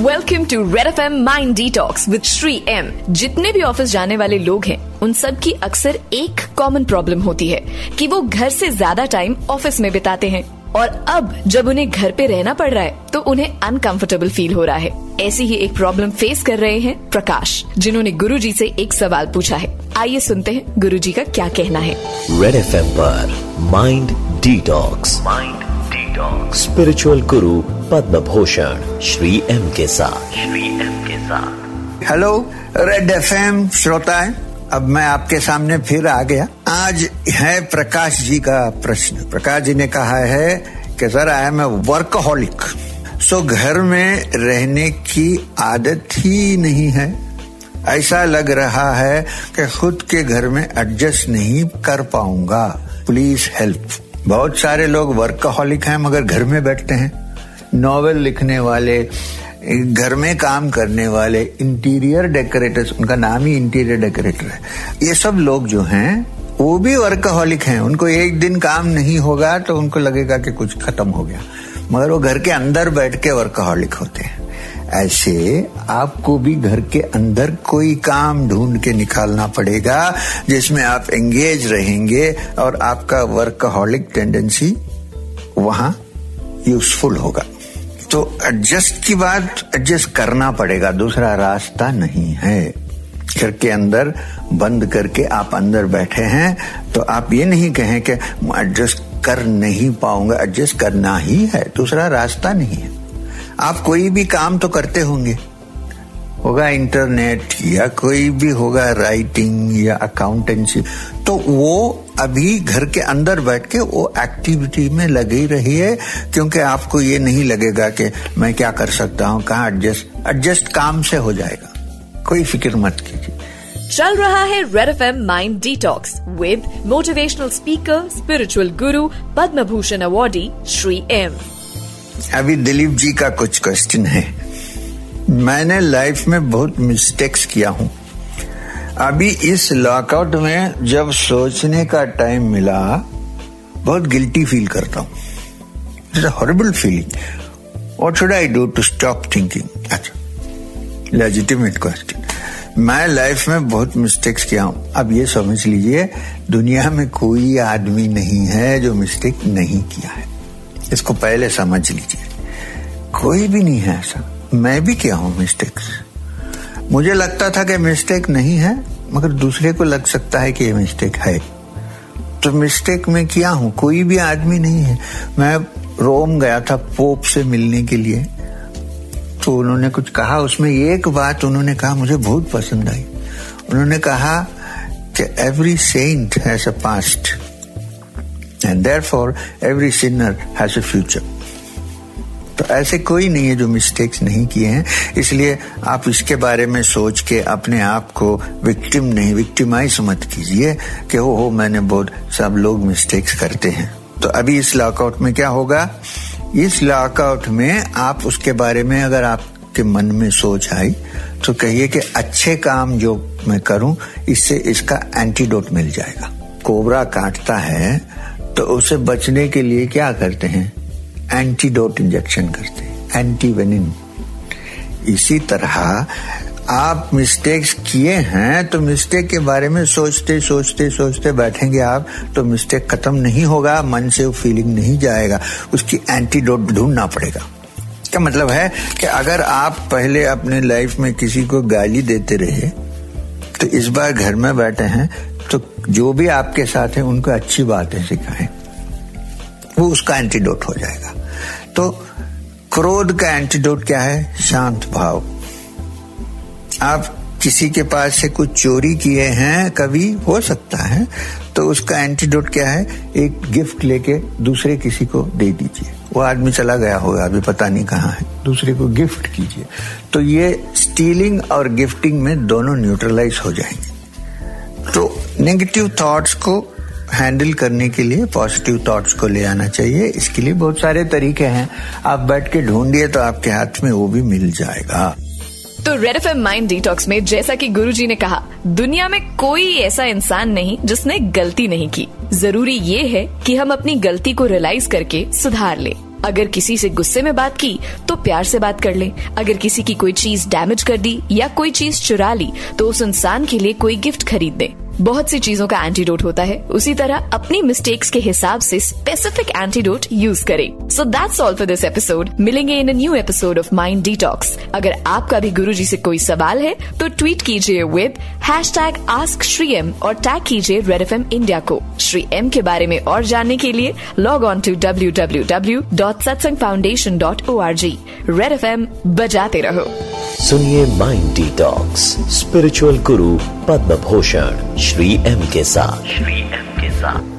Welcome to Red F M mind detox with Shri M जितने भी office जाने वाले लोग हैं उन सब की अक्सर एक कॉमन प्रॉब्लम होती है कि वो घर से ज़्यादा टाइम ऑफ़िस में बिताते हैं। और अब जब उन्हें घर पे रहना पड़ रहा है तो उन्हें अनकंफर्टेबल फील हो रहा है। ऐसी ही एक प्रॉब्लम फेस कर रहे हैं प्रकाश जिन्होंने गुरु जी से एक सवाल पूछा है। आइए सुनते हैं गुरु जी का क्या कहना है। रेड एफ़ पर mind detox mind detox spiritual guru Padma Bhushan Shri M के साथ श्री एम के साथ हेलो रेड एफ़ एम श्रोताएँ अब मैं आपके सामने फिर आ गया। आज है प्रकाश जी का प्रश्न। प्रकाश जी ने कहा है कि sir I am a workaholic so घर में रहने की आदत ही नहीं है। ऐसा लग रहा है कि खुद के घर में एडजस्ट नहीं कर पाऊँगा। प्लीज़ हेल्प बहुत सारे लोग वर्कहोलिक हैं, मगर घर में बैठते हैं। नॉवेल लिखने वाले, घर में काम करने वाले इंटीरियर डेकोरेटर्स उनका नाम ही इंटीरियर डेकोरेटर है। ये सब लोग जो हैं, वो भी वर्कहोलिक हैं। उनको एक दिन काम नहीं होगा तो उनको लगेगा कि कुछ खत्म हो गया। मगर वो घर के अंदर बैठ के वर्कहोलिक होते हैं। ऐसे आपको भी घर के अंदर कोई काम ढूंढ के निकालना पड़ेगा, जिसमें आप एंगेज रहेंगे और आपका वर्कहॉलिक टेंडेंसी वहाँ यूजफुल होगा। तो एडजस्ट की बात एडजस्ट करना पड़ेगा, दूसरा रास्ता नहीं है। घर के अंदर बंद करके आप अंदर बैठे हैं तो आप ये नहीं कहें कि एडजस्ट कर नहीं पाऊँगा एडजस्ट करना ही है, दूसरा रास्ता नहीं है। आप कोई भी काम तो करते होंगे। होगा इंटरनेट या कोई भी होगा राइटिंग या अकाउंटेंसी तो वो अभी घर के अंदर बैठ के वो एक्टिविटी में लगी रही है, क्योंकि आपको ये नहीं लगेगा कि मैं क्या कर सकता हूँ, कहा एडजस्ट एडजस्ट काम से हो जाएगा। कोई फ़िक्र मत कीजिए। चल रहा है Red F M mind detox with motivational speaker spiritual guru Padma Bhushan awardee Shri M अभी दिलीप जी का कुछ क्वेश्चन है। मैंने लाइफ में बहुत मिस्टेक्स किया हूँ। अभी इस लॉकआउट में जब सोचने का टाइम मिला, बहुत गिल्टी फील करता हूँ। Horrible feeling what should I do to stop thinking अच्छा लेजिटिमेट क्वेश्चन मैं लाइफ में बहुत मिस्टेक्स किया हूँ। अब ये समझ लीजिए, दुनिया में कोई आदमी नहीं है जो मिस्टेक नहीं किया है। इसको पहले समझ लीजिए। कोई भी नहीं है ऐसा। मैं भी क्या हूँ मिस्टेक्स मुझे लगता था कि मिस्टेक नहीं है, मगर दूसरे को लग सकता है कि ये मिस्टेक है। तो मिस्टेक मैं किया हूँ? कोई भी आदमी नहीं है। मैं रोम गया था पोप से मिलने के लिए। तो उन्होंने कुछ कहा, उसमें एक बात उन्होंने कहा, मुझे बहुत पसंद आई। उन्होंने कहा कि every saint has a past and there for every sinner has a future तो ऐसे कोई नहीं है जो मिस्टेक्स नहीं किए हैं. इसलिए आप इसके बारे में सोच के अपने आप को विक्टिम नहीं विक्टिमाइज मत कीजिए कि हो हो, मैंने बहुत सब लोग मिस्टेक्स करते हैं. तो अभी इस लॉकआउट में क्या होगा? इस लॉकआउट में आप उसके बारे में अगर आपके मन में सोच आई तो कहिए कि अच्छे काम जो मैं करूँ, इससे इसका एंटीडोट मिल जाएगा. कोबरा काटता है तो उसे बचने के लिए क्या करते हैं? एंटीडोट इंजेक्शन करते हैं। एंटी वेनिन इसी तरह आप मिस्टेक्स किए हैं तो मिस्टेक के बारे में सोचते सोचते सोचते बैठेंगे आप तो मिस्टेक खत्म नहीं होगा, मन से वो फीलिंग नहीं जाएगा। उसकी एंटीडोट ढूंढना पड़ेगा। क्या मतलब है कि अगर आप पहले अपने लाइफ में किसी को गाली देते रहे तो इस बार घर में बैठे हैं तो जो भी आपके साथ है, उनको अच्छी बातें सिखाएँ। वो उसका एंटीडोट हो जाएगा। तो क्रोध का एंटीडोट क्या है? शांत भाव। आप किसी के पास से कुछ चोरी किए हैं, कभी, हो सकता है तो उसका एंटीडोट क्या है? एक गिफ्ट लेके दूसरे किसी को दे दीजिए। वो आदमी चला गया होगा, अभी पता नहीं कहाँ है। दूसरे को गिफ्ट कीजिए। तो ये स्टीलिंग और गिफ्टिंग में दोनों न्यूट्रलाइज हो जाएँगे। तो नेगेटिव थॉट्स को हैंडल करने के लिए पॉजिटिव थॉट्स को ले आना चाहिए। इसके लिए बहुत सारे तरीके हैं। आप बैठ के ढूंढिए तो आपके हाथ में वो भी मिल जाएगा। तो Red F M mind detox में जैसा कि गुरु जी ने कहा, दुनिया में कोई ऐसा इंसान नहीं जिसने गलती नहीं की। ज़रूरी ये है कि हम अपनी गलती को रियलाइज़ करके सुधार ले। अगर किसी से गुस्से में बात की तो प्यार से बात कर ले। अगर किसी की कोई चीज़ डैमेज कर दी या कोई चीज़ चुरा ली तो उस इंसान के लिए कोई गिफ्ट खरीद दे। बहुत सी चीज़ों का एंटीडोट होता है। उसी तरह अपनी मिस्टेक्स के हिसाब से स्पेसिफिक एंटीडोट यूज़ करें। So that's all for this episode मिलेंगे in new episode of mind detox अगर आपका भी गुरु जी से कोई सवाल है तो ट्वीट कीजिए with hash tag ask Shri M और टैग कीजिए रेड एफ़ एम इंडिया को। श्री एम के बारे में और जानने के लिए log on to W W W dot Satsang foundation dot O R G Red F M बजाते रहो। सुनिए mind detox spiritual guru Padma Bhushan Shri M के साथ। श्री एम के साथ।